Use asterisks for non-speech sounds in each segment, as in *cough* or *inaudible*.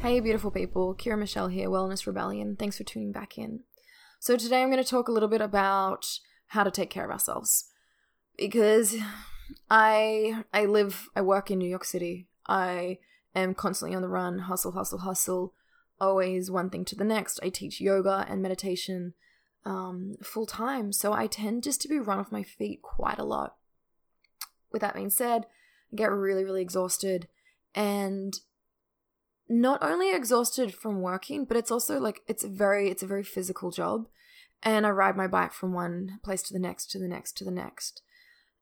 Hey, beautiful people. Kira Michelle here, Wellness Rebellion. Thanks for tuning back in. So, today I'm going to talk a little bit about how to take care of ourselves. Because I I live I work in New York City. I am constantly on the run, hustle, hustle, hustle, always one thing to the next. I teach yoga and meditation um, full time, so I tend just to be run off my feet quite a lot. With that being said, I get really, really exhausted and not only exhausted from working, but it's also like it's a very it's a very physical job, and I ride my bike from one place to the next to the next to the next.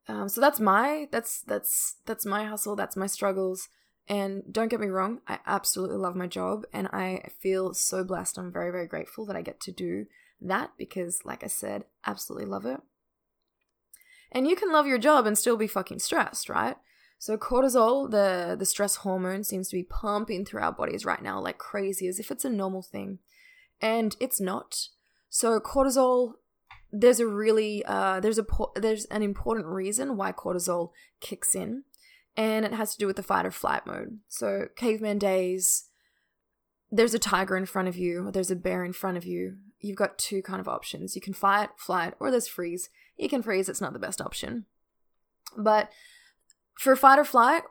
Um, so that's my that's that's that's my hustle. That's my struggles. And don't get me wrong, I absolutely love my job, and I feel so blessed. I'm very very grateful that I get to do that because, like I said, absolutely love it. And you can love your job and still be fucking stressed, right? So cortisol, the the stress hormone, seems to be pumping through our bodies right now like crazy, as if it's a normal thing, and it's not. So cortisol, there's a really uh, there's a there's an important reason why cortisol kicks in, and it has to do with the fight or flight mode. So caveman days, there's a tiger in front of you, or there's a bear in front of you. You've got two kind of options. You can fight, flight, or there's freeze. You can freeze. It's not the best option, but for fight or flight,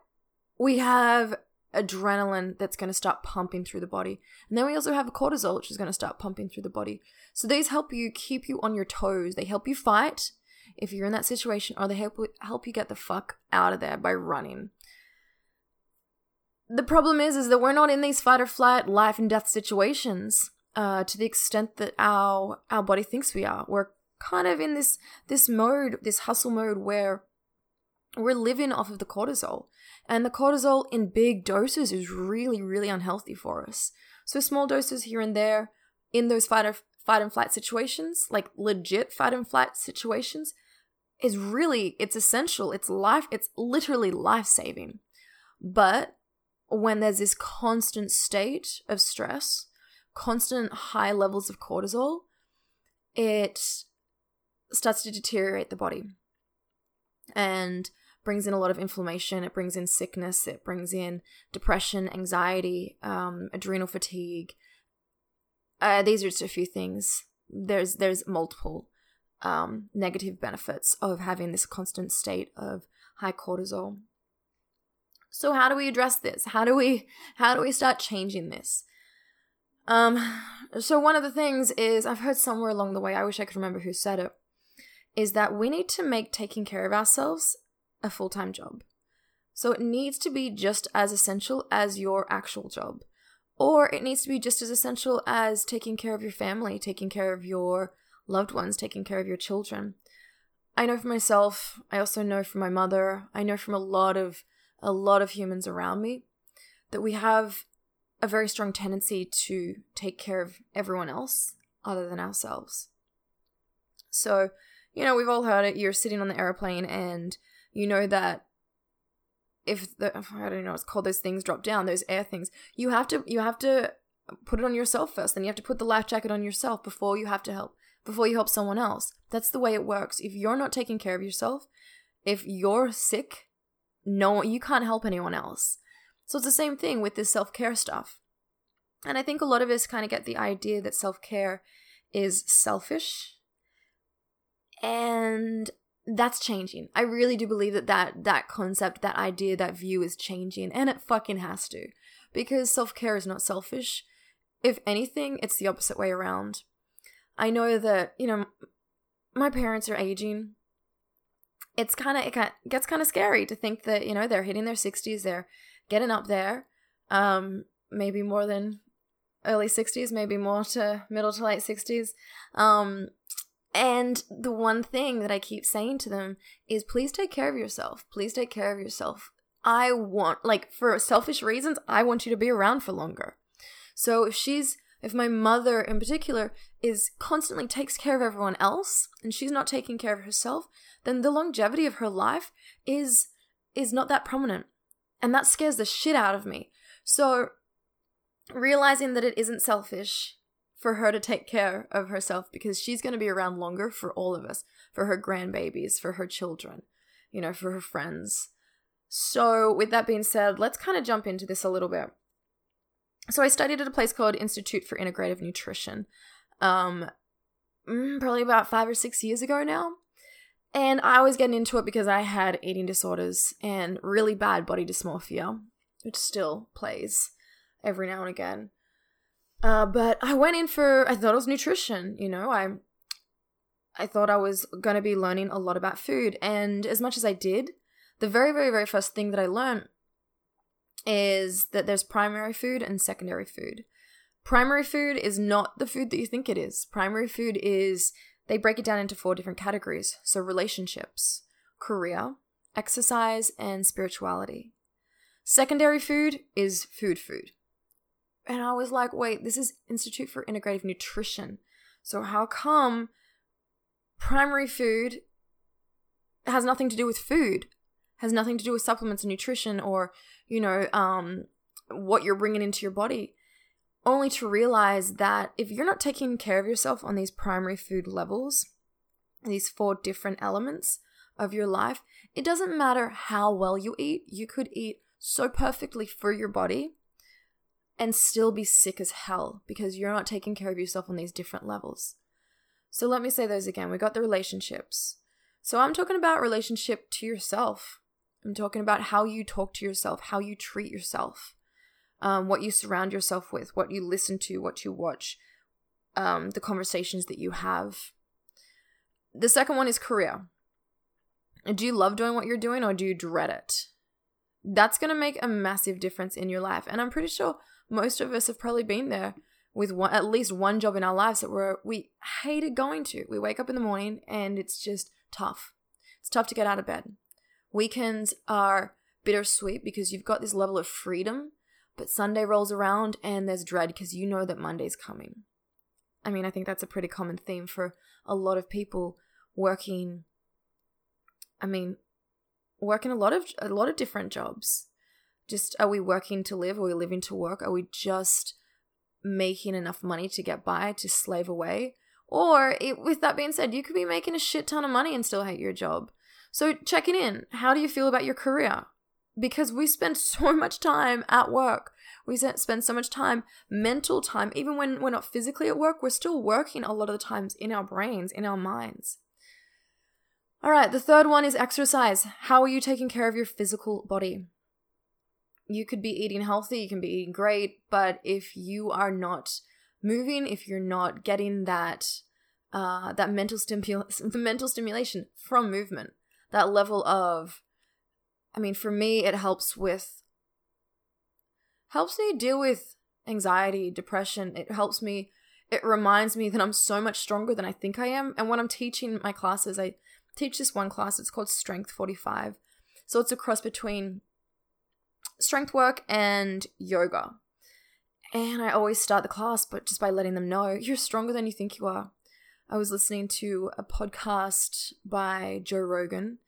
we have adrenaline that's going to start pumping through the body. And then we also have cortisol, which is going to start pumping through the body. So these help you keep you on your toes. They help you fight if you're in that situation, or they help help you get the fuck out of there by running. The problem is, is that we're not in these fight or flight, life and death situations uh, to the extent that our our body thinks we are. We're kind of in this this mode, this hustle mode where we're living off of the cortisol. And the cortisol in big doses is really, really unhealthy for us. So small doses here and there in those fight or fight and flight situations, like legit fight and flight situations, is really it's essential. It's life it's literally life-saving. But when there's this constant state of stress, constant high levels of cortisol, it starts to deteriorate the body. And brings in a lot of inflammation, it brings in sickness, it brings in depression, anxiety, um, adrenal fatigue. Uh, these are just a few things. There's there's multiple um, negative benefits of having this constant state of high cortisol. So how do we address this? How do we how do we start changing this? Um, so one of the things is I've heard somewhere along the way, I wish I could remember who said it, is that we need to make taking care of ourselves a full time job. So it needs to be just as essential as your actual job. Or it needs to be just as essential as taking care of your family, taking care of your loved ones, taking care of your children. I know for myself, I also know from my mother, I know from a lot of a lot of humans around me that we have a very strong tendency to take care of everyone else other than ourselves. So, you know, we've all heard it, you're sitting on the airplane and you know that if the *sighs* I don't know it's called those things drop down, those air things, you have to you have to put it on yourself first. Then you have to put the life jacket on yourself before you have to help before you help someone else. That's the way it works. If you're not taking care of yourself, if you're sick, no you can't help anyone else. So it's the same thing with this self-care stuff. And I think a lot of us kind of get the idea that self-care is selfish. And that's changing. I really do believe that that that concept, that idea, that view is changing and it fucking has to. Because self-care is not selfish. If anything, it's the opposite way around. I know that, you know, my parents are aging. It's kind of it gets kind of scary to think that, you know, they're hitting their 60s, they're getting up there. Um maybe more than early 60s, maybe more to middle to late 60s. Um and the one thing that I keep saying to them is please take care of yourself. Please take care of yourself. I want, like, for selfish reasons, I want you to be around for longer. So if she's, if my mother in particular is constantly takes care of everyone else and she's not taking care of herself, then the longevity of her life is is not that prominent. And that scares the shit out of me. So realizing that it isn't selfish for her to take care of herself because she's going to be around longer for all of us, for her grandbabies, for her children, you know, for her friends. So, with that being said, let's kind of jump into this a little bit. So, I studied at a place called Institute for Integrative Nutrition, um, mm, probably about five or six years ago now. And I was getting into it because I had eating disorders and really bad body dysmorphia, which still plays every now and again. Uh, but I went in for I thought it was nutrition, you know. I I thought I was going to be learning a lot about food and as much as I did, the very very very first thing that I learned is that there's primary food and secondary food. Primary food is not the food that you think it is. Primary food is they break it down into four different categories. So relationships, career, exercise, and spirituality. Secondary food is food food. And I was like, wait, this is Institute for Integrative Nutrition. So how come primary food has nothing to do with food? Has nothing to do with supplements and nutrition or, you know, um, what you're bringing into your body. Only to realize that if you're not taking care of yourself on these primary food levels, these four different elements of your life, it doesn't matter how well you eat. You could eat so perfectly for your body and still be sick as hell because you're not taking care of yourself on these different levels. So let me say those again. We got the relationships. So I'm talking about relationship to yourself. I'm talking about how you talk to yourself, how you treat yourself, um, what you surround yourself with, what you listen to, what you watch, um, the conversations that you have. The second one is career. Do you love doing what you're doing or do you dread it? That's going to make a massive difference in your life. And I'm pretty sure most of us have probably been there with one, at least one job in our lives that we're, we hated going to. We wake up in the morning and it's just tough. It's tough to get out of bed. Weekends are bittersweet because you've got this level of freedom, but Sunday rolls around and there's dread because you know that Monday's coming. I mean, I think that's a pretty common theme for a lot of people working. I mean, working a lot of a lot of different jobs. Just are we working to live? Are we living to work? Are we just making enough money to get by to slave away? Or, it, with that being said, you could be making a shit ton of money and still hate your job. So, checking in, how do you feel about your career? Because we spend *laughs* so much time at work. We spend so much time, mental time, even when we're not physically at work, we're still working a lot of the times in our brains, in our minds. All right, the third one is exercise. How are you taking care of your physical body? you could be eating healthy, you can be eating great, but if you are not moving, if you're not getting that uh, that mental stimulus, *laughs* the mental stimulation from movement, that level of, I mean, for me, it helps with helps me deal with anxiety, depression. It helps me. It reminds me that I'm so much stronger than I think I am. And when I'm teaching my classes, I teach this one class. It's called Strength 45. So it's a cross between strength work and yoga. And I always start the class, but just by letting them know you're stronger than you think you are. I was listening to a podcast by Joe Rogan.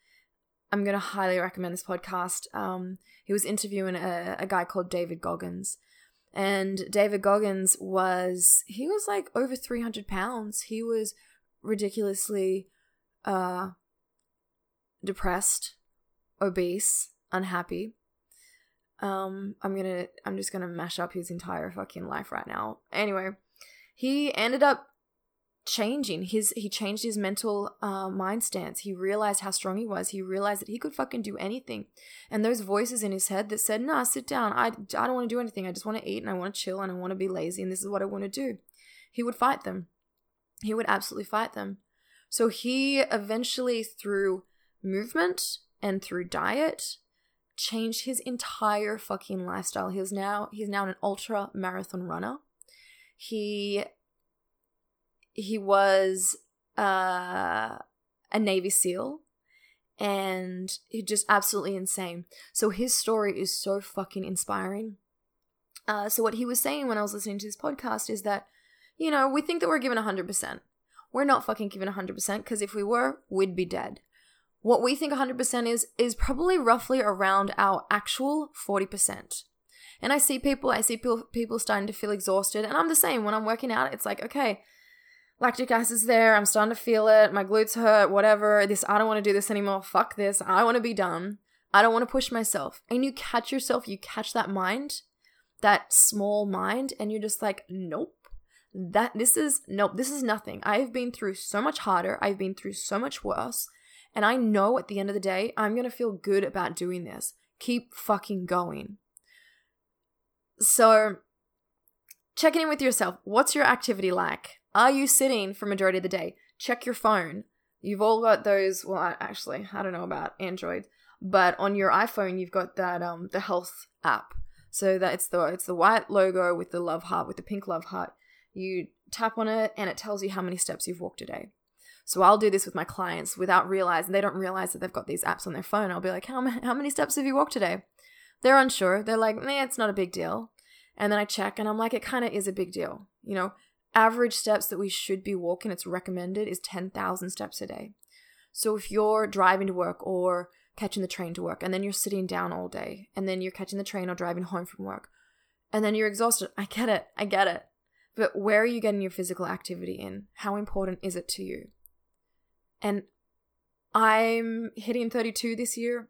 I'm going to highly recommend this podcast. Um, he was interviewing a, a guy called David Goggins. And David Goggins was, he was like over 300 pounds. He was ridiculously uh, depressed, obese, unhappy. Um, I'm gonna, I'm just gonna mash up his entire fucking life right now. Anyway, he ended up changing. His he changed his mental uh, mind stance. He realized how strong he was. He realized that he could fucking do anything. And those voices in his head that said nah sit down. I, I don't want to do anything. I just want to eat and i want to chill and i want to be lazy and this is what i want to do. He would fight them. He would absolutely fight them. So he eventually through movement and through diet changed his entire fucking lifestyle. He's now he's now an ultra marathon runner. He he was uh, a Navy SEAL and he just absolutely insane. So his story is so fucking inspiring. Uh, so what he was saying when I was listening to this podcast is that, you know, we think that we're given 100%. We're not fucking given 100% because if we were, we'd be dead. What we think 100% is, is probably roughly around our actual 40%. And I see people, I see people, people starting to feel exhausted. And I'm the same. When I'm working out, it's like, okay, lactic acid is there. I'm starting to feel it. My glutes hurt, whatever. This, I don't want to do this anymore. Fuck this. I want to be done. I don't want to push myself. And you catch yourself, you catch that mind, that small mind, and you're just like, nope. That this is nope, this is nothing. I've been through so much harder. I've been through so much worse. And I know at the end of the day, I'm going to feel good about doing this. Keep fucking going. So, checking in with yourself. What's your activity like? Are you sitting for majority of the day? Check your phone. You've all got those. Well, I, actually, I don't know about Android, but on your iPhone, you've got that um the health app. So that it's the it's the white logo with the love heart with the pink love heart. You tap on it and it tells you how many steps you've walked today. So I'll do this with my clients without realizing they don't realize that they've got these apps on their phone. I'll be like, how, how many steps have you walked today? They're unsure. They're like, nah, it's not a big deal. And then I check and I'm like, it kind of is a big deal. You know, average steps that we should be walking, it's recommended, is 10,000 steps a day. So if you're driving to work or catching the train to work and then you're sitting down all day and then you're catching the train or driving home from work and then you're exhausted, I get it. I get it. But where are you getting your physical activity in? How important is it to you? And I'm hitting 32 this year.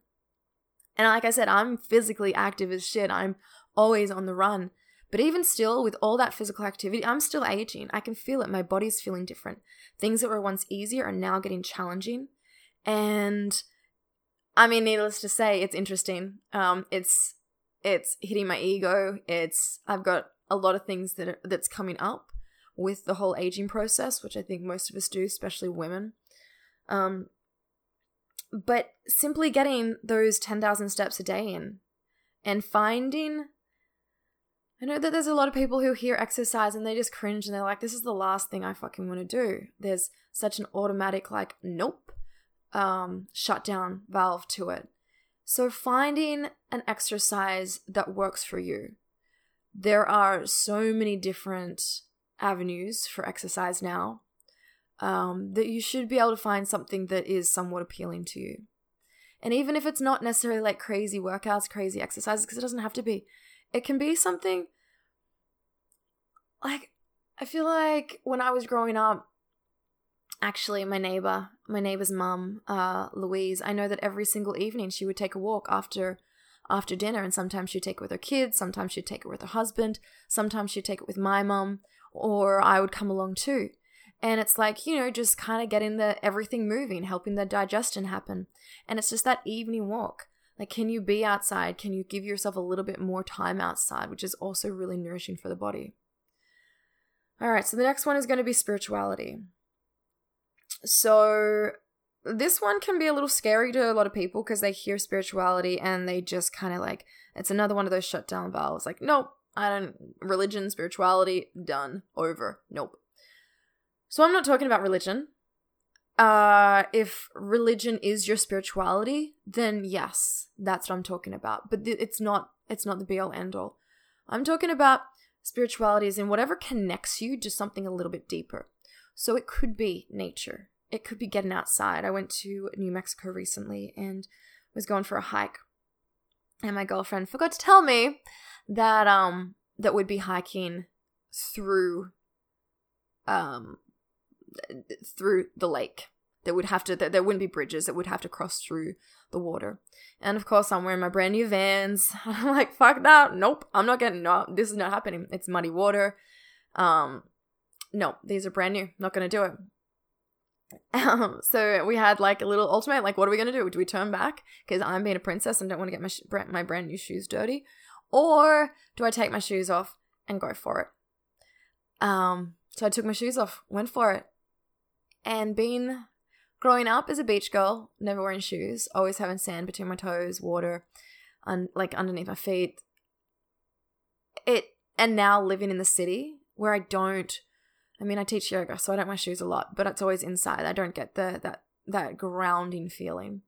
And like I said, I'm physically active as shit. I'm always on the run. But even still, with all that physical activity, I'm still aging. I can feel it. My body's feeling different. Things that were once easier are now getting challenging. And I mean, needless to say, it's interesting. Um, it's it's hitting my ego. It's I've got a lot of things that are, that's coming up with the whole aging process, which I think most of us do, especially women. Um, but simply getting those 10,000 steps a day in and finding. I know that there's a lot of people who hear exercise and they just cringe and they're like, this is the last thing I fucking want to do. There's such an automatic, like, nope, um, shutdown valve to it. So finding an exercise that works for you. There are so many different avenues for exercise now um, that you should be able to find something that is somewhat appealing to you. And even if it's not necessarily like crazy workouts, crazy exercises, because it doesn't have to be, it can be something like I feel like when I was growing up, actually, my neighbor, my neighbor's mum, uh, Louise, I know that every single evening she would take a walk after after dinner, and sometimes she'd take it with her kids, sometimes she'd take it with her husband, sometimes she'd take it with my mum, or I would come along too. And it's like, you know, just kind of getting the everything moving, helping the digestion happen. And it's just that evening walk. Like, can you be outside? Can you give yourself a little bit more time outside, which is also really nourishing for the body? All right, so the next one is going to be spirituality. So, this one can be a little scary to a lot of people because they hear spirituality and they just kind of like, it's another one of those shutdown valves. Like, nope, I don't, religion, spirituality, done, over, nope. So I'm not talking about religion. Uh, if religion is your spirituality, then yes, that's what I'm talking about. But th- it's not. It's not the be all end all. I'm talking about spirituality is in whatever connects you to something a little bit deeper. So it could be nature. It could be getting outside. I went to New Mexico recently and was going for a hike. And my girlfriend forgot to tell me that um that we'd be hiking through um through the lake. There would have to there wouldn't be bridges that would have to cross through the water. And of course, I'm wearing my brand new Vans. *laughs* I'm like, fuck that. Nope, I'm not getting. No, this is not happening. It's muddy water. Um, no, these are brand new. Not gonna do it. Um, *laughs* so we had like a little ultimate. Like, what are we gonna do? Do we turn back because I'm being a princess and don't want to get my sh- my brand new shoes dirty, or do I take my shoes off and go for it? Um, so I took my shoes off, went for it, and being growing up as a beach girl, never wearing shoes, always having sand between my toes, water, un- like underneath my feet. It and now living in the city where I don't. I mean, I teach yoga, so I don't wear shoes a lot, but it's always inside. I don't get the that that grounding feeling.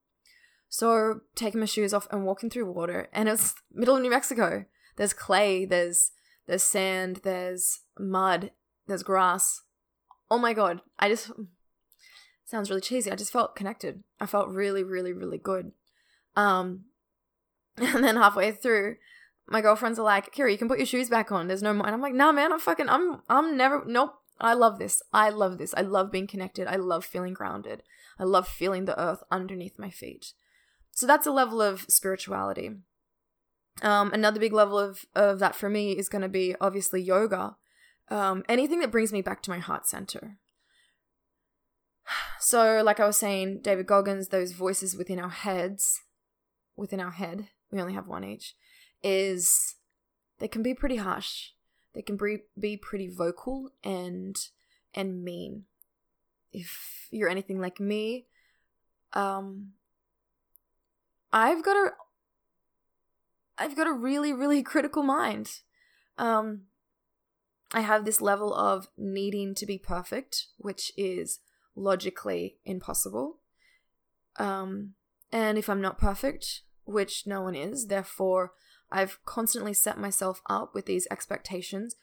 So taking my shoes off and walking through water, and it's middle of New Mexico. There's clay, there's there's sand, there's mud, there's grass. Oh my god, I just sounds really cheesy. I just felt connected. I felt really, really, really good. Um, *laughs* and then halfway through, my girlfriends are like, Kira, you can put your shoes back on. There's no more. And I'm like, nah, man, I'm fucking, I'm, I'm never, nope. I love this. I love this. I love being connected. I love feeling grounded. I love feeling the earth underneath my feet. So that's a level of spirituality. Um, another big level of, of that for me is going to be obviously yoga. Um, anything that brings me back to my heart center. So, like I was saying, David Goggins, those voices within our heads, within our head, we only have one each, is they can be pretty harsh. They can be, pretty vocal and and mean. If you're anything like me, um, I've got a I've got a really really *laughs* critical mind. Um, I have this level of needing to be perfect, which is logically impossible. Um, and if I'm not perfect, which no one is, therefore I've constantly set myself up with these expectations,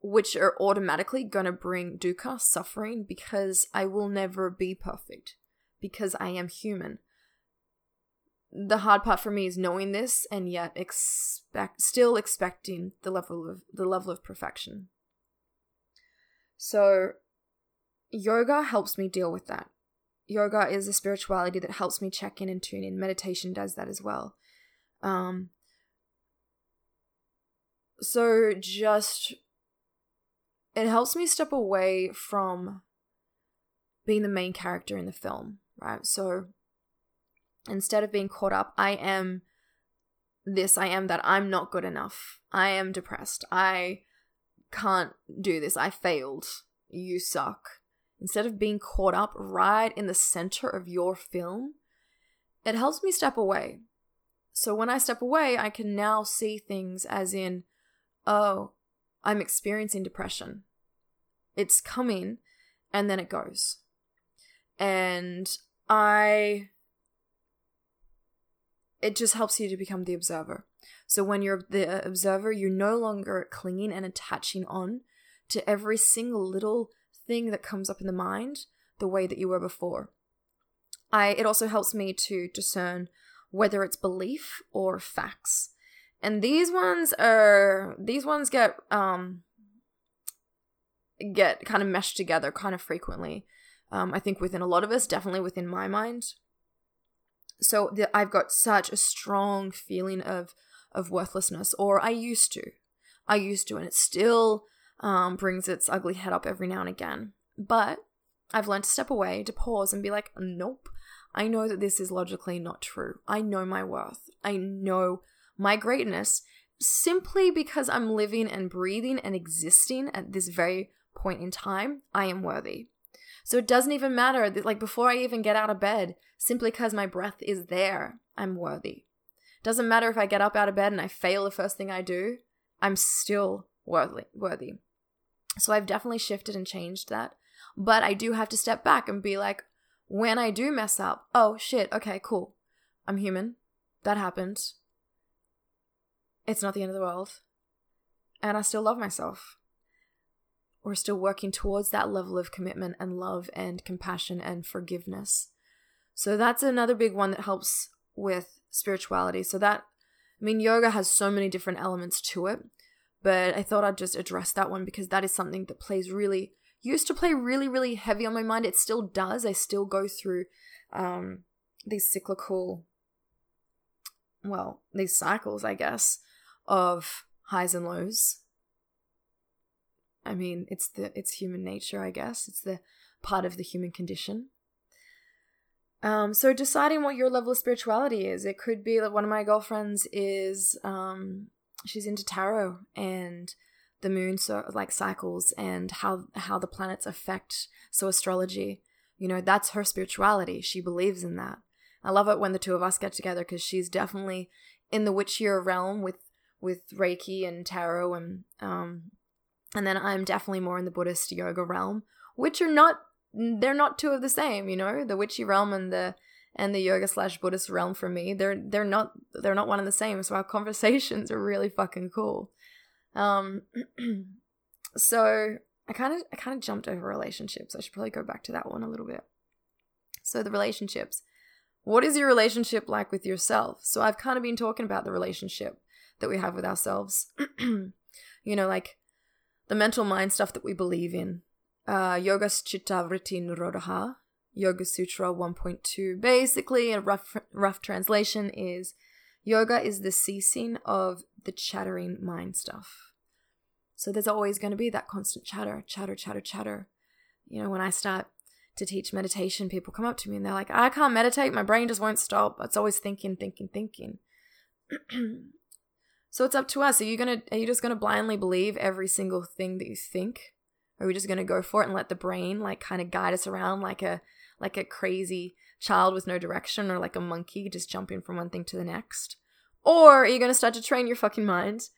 which are automatically gonna bring dukkha, suffering, because I will never be perfect, because I am human. The hard part for me is knowing this and yet expect still expecting the level of the level of perfection. So yoga helps me deal with that. Yoga is a spirituality that helps me check in and tune in. Meditation does that as well. Um, so just it helps me step away from being the main character in the film, right? So instead of being caught up, I am this, I am that, I'm not good enough. I am depressed. I can't do this. I failed. You suck. Instead of being caught up right in the center of your film, it helps me step away. So when I step away, I can now see things as in, oh, I'm experiencing depression. It's coming and then it goes. And I. It just helps you to become the observer. So when you're the observer, you're no longer clinging and attaching on to every single little thing that comes up in the mind the way that you were before. I it also helps me to discern whether it's belief or facts. And these ones are these ones get um get kind of meshed together kind of frequently. Um i think within a lot of us definitely within my mind. So the, i've got such a strong feeling of of worthlessness or i used to. I used to and it's still um brings its ugly head up every now and again but i've learned to step away to pause and be like nope i know that this is logically not true i know my worth i know my greatness simply because I'm living and breathing and existing at this very point in time, I am worthy. So it doesn't even matter that, like, before I even get out of bed, simply because my breath is there, I'm worthy. Doesn't matter if I get up out of bed and I fail the first thing I do, I'm still worthy. worthy. So I've definitely shifted and changed that. But I do have to step back and be like, when I do mess up, oh shit, okay, cool. I'm human. That happened it's not the end of the world. And I still love myself. We're still working towards that level of commitment and love and compassion and forgiveness. So that's another big one that helps with spirituality. So that, I mean, yoga has so many different elements to it, but I thought I'd just address that one because that is something that plays really, used to play really, really heavy on my mind. It still does. I still go through um, these cyclical, well, these cycles, I guess, of highs and lows. I mean, it's the it's human nature, I guess. It's the part of the human condition. Um, so deciding what your level of spirituality is, it could be that one of my girlfriends is um, she's into tarot and the moon so like cycles and how how the planets affect so astrology. You know, that's her spirituality. She believes in that. I love it when the two of us get together because she's definitely in the witchier realm with with Reiki and tarot and um and then I'm definitely more in the Buddhist yoga realm, which are not they're not two of the same, you know, the witchy realm and the and the yoga slash Buddhist realm for me. They're they're not they're not one and the same. So our *laughs* conversations are really fucking cool. Um *clears throat* so I kind of I kind of jumped over relationships. I should probably go back to that one a little bit. So the relationships. What is your relationship like with yourself? So I've kind of been talking about the relationship that we have with ourselves. *clears throat* you know, like the mental mind stuff that we believe in. Uh, Yoga Chitta Vritti Nirodha, Yoga Sutra 1.2. Basically, a rough, rough translation is yoga is the ceasing of the chattering mind stuff. So there's always going to be that constant chatter, chatter, chatter, chatter. You know, when I start to teach meditation, people come up to me and they're like, I can't meditate. My brain just won't stop. It's always thinking, thinking, thinking. *clears throat* so it's up to us. Are you gonna are you just gonna blindly believe every single thing that you think? Are we just gonna go for it and let the brain like kind of guide us around like a like a crazy child with no direction or like a monkey just jumping from one thing to the next? Or are you going to start to train your fucking mind?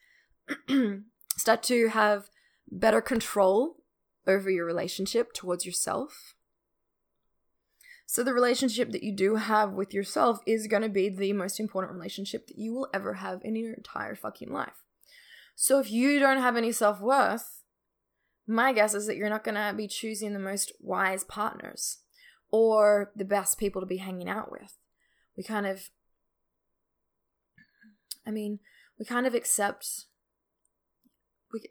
*clears throat* start to have better control over your relationship towards yourself? So, the relationship that you do have with yourself is going to be the most important relationship that you will ever have in your entire fucking life. So, if you don't have any self worth, my guess is that you're not going to be choosing the most wise partners or the best people to be hanging out with. We kind of, I mean, we kind of accept, we,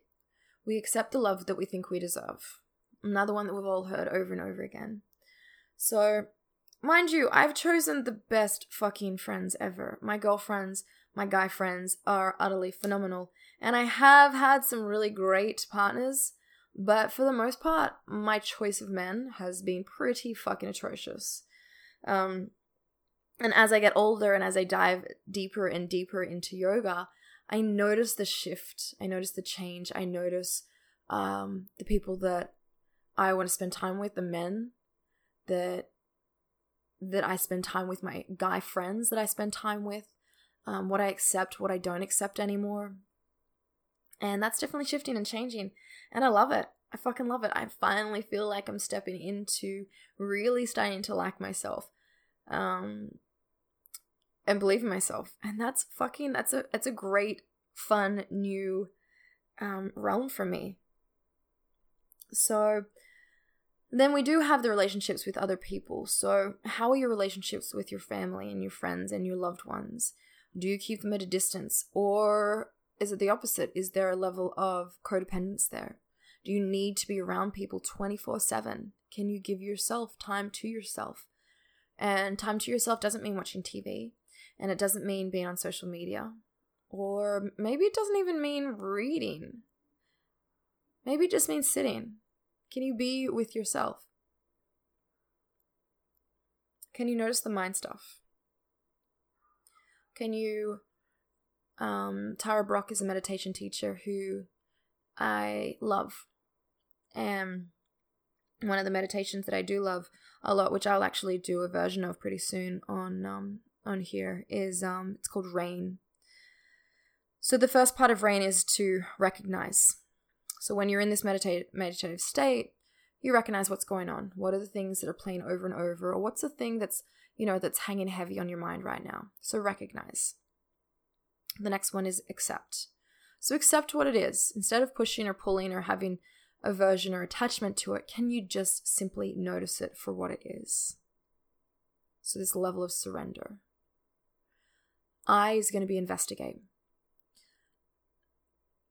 we accept the love that we think we deserve. Another one that we've all heard over and over again. So, mind you, I've chosen the best fucking friends ever. My girlfriends, my guy friends are utterly phenomenal. And I have had some really great partners but for the most part, my choice of men has been pretty fucking atrocious. Um, and as I get older and as I dive deeper and deeper into yoga, I notice the shift. I notice the change. I notice um, the people that I want to spend time with, the men that that I spend time with, my guy friends that I spend time with, um, what I accept, what I don't accept anymore. And that's definitely shifting and changing. And I love it. I fucking love it. I finally feel like I'm stepping into really starting to like myself. Um and believe in myself. And that's fucking that's a that's a great, fun, new um realm for me. So then we do have the relationships with other people. So, how are your relationships with your family and your friends and your loved ones? Do you keep them at a distance? Or is it the opposite? Is there a level of codependence there? Do you need to be around people 24 7? Can you give yourself time to yourself? And time to yourself doesn't mean watching TV, and it doesn't mean being on social media, or maybe it doesn't even mean reading. Maybe it just means sitting. Can you be with yourself? Can you notice the mind stuff? Can you um, Tara Brach is a meditation teacher who I love. And one of the meditations that I do love a lot, which I'll actually do a version of pretty soon on um, on here, is um, it's called Rain. So the first part of Rain is to recognize. So when you're in this meditative meditative state, you recognize what's going on. What are the things that are playing over and over, or what's the thing that's you know that's hanging heavy on your mind right now? So recognize. The next one is accept. So accept what it is. Instead of pushing or pulling or having aversion or attachment to it, can you just simply notice it for what it is? So this level of surrender. I is going to be investigate.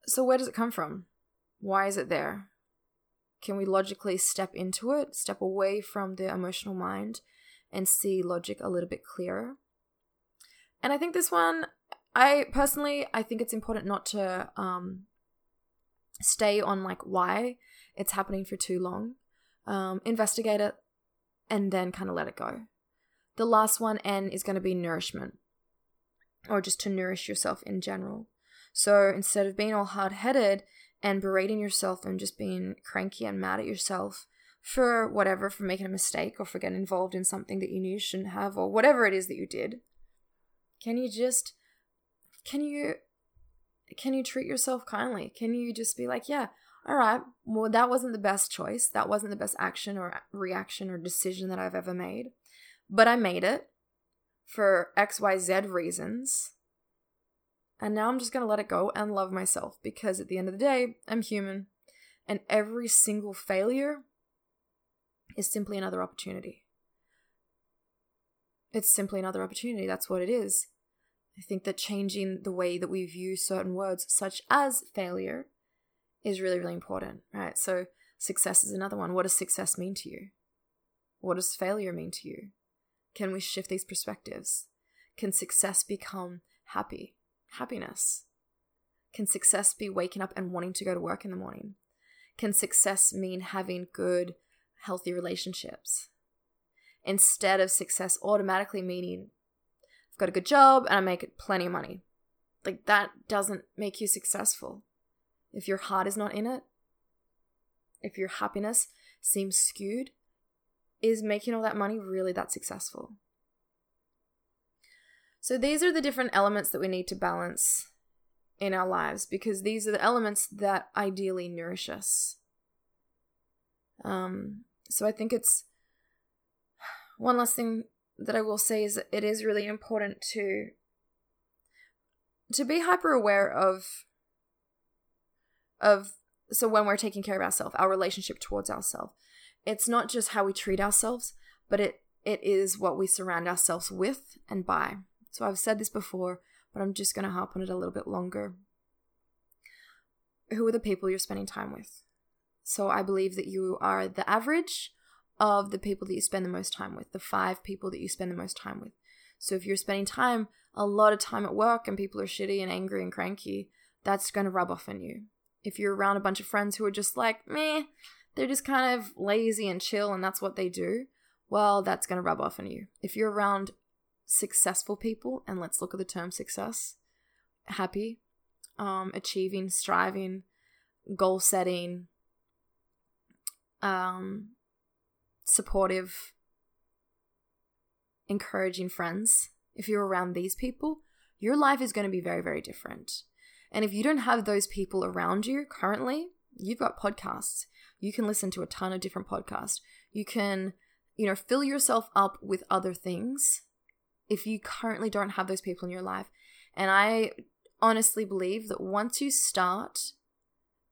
So where does it come from? Why is it there? Can we logically step into it, step away from the emotional mind, and see logic a little bit clearer? And I think this one I personally, I think it's important not to um, stay on like why it's happening for too long. Um, investigate it and then kind of let it go. The last one, N, is going to be nourishment or just to nourish yourself in general. So instead of being all hard headed and berating yourself and just being cranky and mad at yourself for whatever, for making a mistake or for getting involved in something that you knew you shouldn't have or whatever it is that you did, can you just can you can you treat yourself kindly? Can you just be like, yeah, all right, well, that wasn't the best choice. That wasn't the best action or reaction or decision that I've ever made. But I made it for XYZ reasons. And now I'm just going to let it go and love myself because at the end of the day, I'm human. And every single failure is simply another opportunity. It's simply another opportunity. That's what it is I think that changing the way that we view certain words, such as failure, is really, really important, right? So, success is another one. What does success mean to you? What does failure mean to you? Can we shift these perspectives? Can success become happy? Happiness? Can success be waking up and wanting to go to work in the morning? Can success mean having good, healthy relationships? Instead of success automatically meaning got a good job and I make plenty of money. Like that doesn't make you successful. If your heart is not in it, if your happiness seems skewed, is making all that money really that successful? So these are the different elements that we need to balance in our lives because these are the elements that ideally nourish us. Um, so I think it's one last thing that I will say is that it is really important to to be hyper aware of of so when we're taking care of ourselves, our relationship towards ourselves. It's not just how we treat ourselves, but it it is what we surround ourselves with and by. So I've said this before, but I'm just going to harp on it a little bit longer. Who are the people you're spending time with? So I believe that you are the average of the people that you spend the most time with, the five people that you spend the most time with. So if you're spending time, a lot of time at work and people are shitty and angry and cranky, that's going to rub off on you. If you're around a bunch of friends who are just like, meh, they're just kind of lazy and chill and that's what they do, well, that's going to rub off on you. If you're around successful people, and let's look at the term success happy, um, achieving, striving, goal setting, um, supportive, encouraging friends. If you're around these people, your life is going to be very, very different. And if you don't have those people around you currently, you've got podcasts. You can listen to a ton of different podcasts. You can, you know, fill yourself up with other things if you currently don't have those people in your life. And I honestly believe that once you start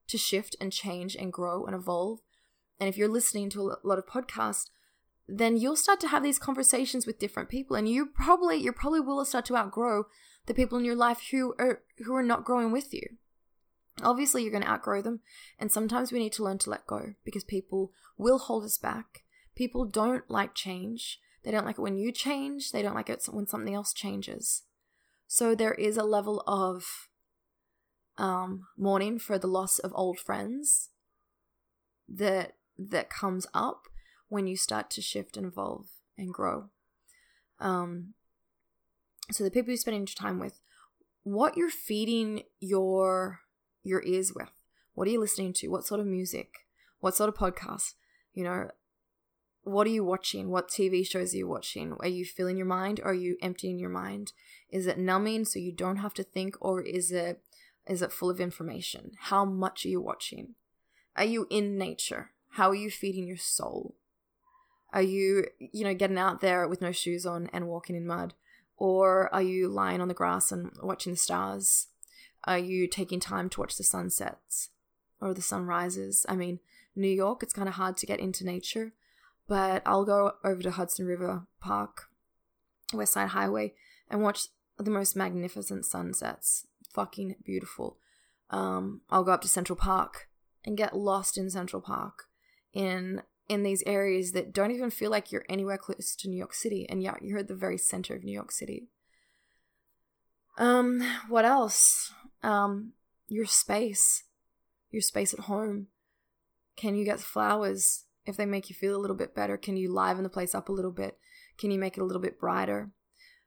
to shift and change and grow and evolve, and if you're listening to a lot of podcasts, then you'll start to have these conversations with different people and you probably you probably will start to outgrow the people in your life who are who are not growing with you. Obviously you're going to outgrow them and sometimes we need to learn to let go because people will hold us back. People don't like change. They don't like it when you change, they don't like it when something else changes. So there is a level of um, mourning for the loss of old friends that that comes up when you start to shift and evolve and grow. Um, so the people you're spending your time with, what you're feeding your your ears with. What are you listening to? What sort of music? What sort of podcasts? You know, what are you watching? What TV shows are you watching? Are you filling your mind or are you emptying your mind? Is it numbing so you don't have to think or is it is it full of information? How much are you watching? Are you in nature? How are you feeding your soul? Are you, you know, getting out there with no shoes on and walking in mud? Or are you lying on the grass and watching the stars? Are you taking time to watch the sunsets or the sunrises? I mean, New York, it's kind of hard to get into nature but I'll go over to Hudson River Park, West Side Highway, and watch the most magnificent sunsets. Fucking beautiful. Um, I'll go up to Central Park and get lost in Central Park in in these areas that don't even feel like you're anywhere close to New York City, and yet you're at the very center of New York City. Um, what else? Um, your space, your space at home. Can you get flowers if they make you feel a little bit better, can you liven the place up a little bit? Can you make it a little bit brighter?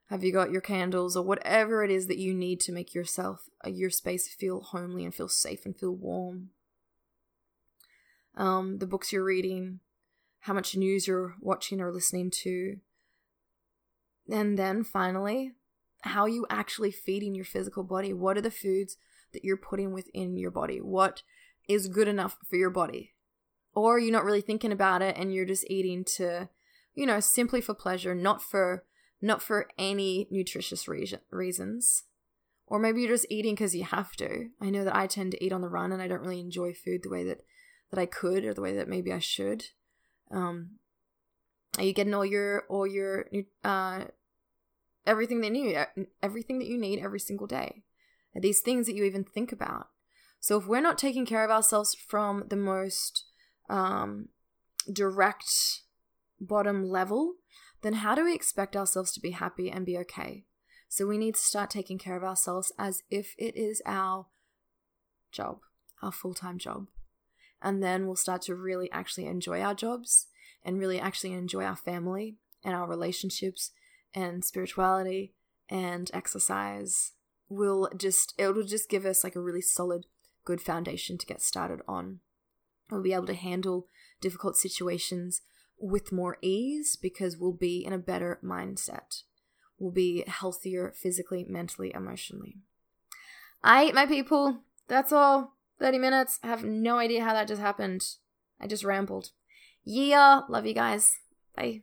Have you got your candles or whatever it is that you need to make yourself, uh, your space feel homely and feel safe and feel warm? Um, the books you're reading, how much news you're watching or listening to. And then finally, how you actually feeding your physical body? What are the foods that you're putting within your body? What is good enough for your body? or you're not really thinking about it and you're just eating to you know simply for pleasure not for not for any nutritious re- reasons or maybe you're just eating because you have to i know that i tend to eat on the run and i don't really enjoy food the way that that i could or the way that maybe i should um are you getting all your all your uh everything that you everything that you need every single day. These things that you even think about. So if we're not taking care of ourselves from the most um, direct bottom level, then how do we expect ourselves to be happy and be okay? So we need to start taking care of ourselves as if it is our job, our full time job. And then we'll start to really actually enjoy our jobs and really actually enjoy our family and our relationships and spirituality and exercise will just it'll just give us like a really solid good foundation to get started on we'll be able to handle difficult situations with more ease because we'll be in a better mindset we'll be healthier physically, mentally, emotionally. I, my people, that's all. 30 minutes. I have no idea how that just happened. I just rambled. Yeah, love you guys. Bye.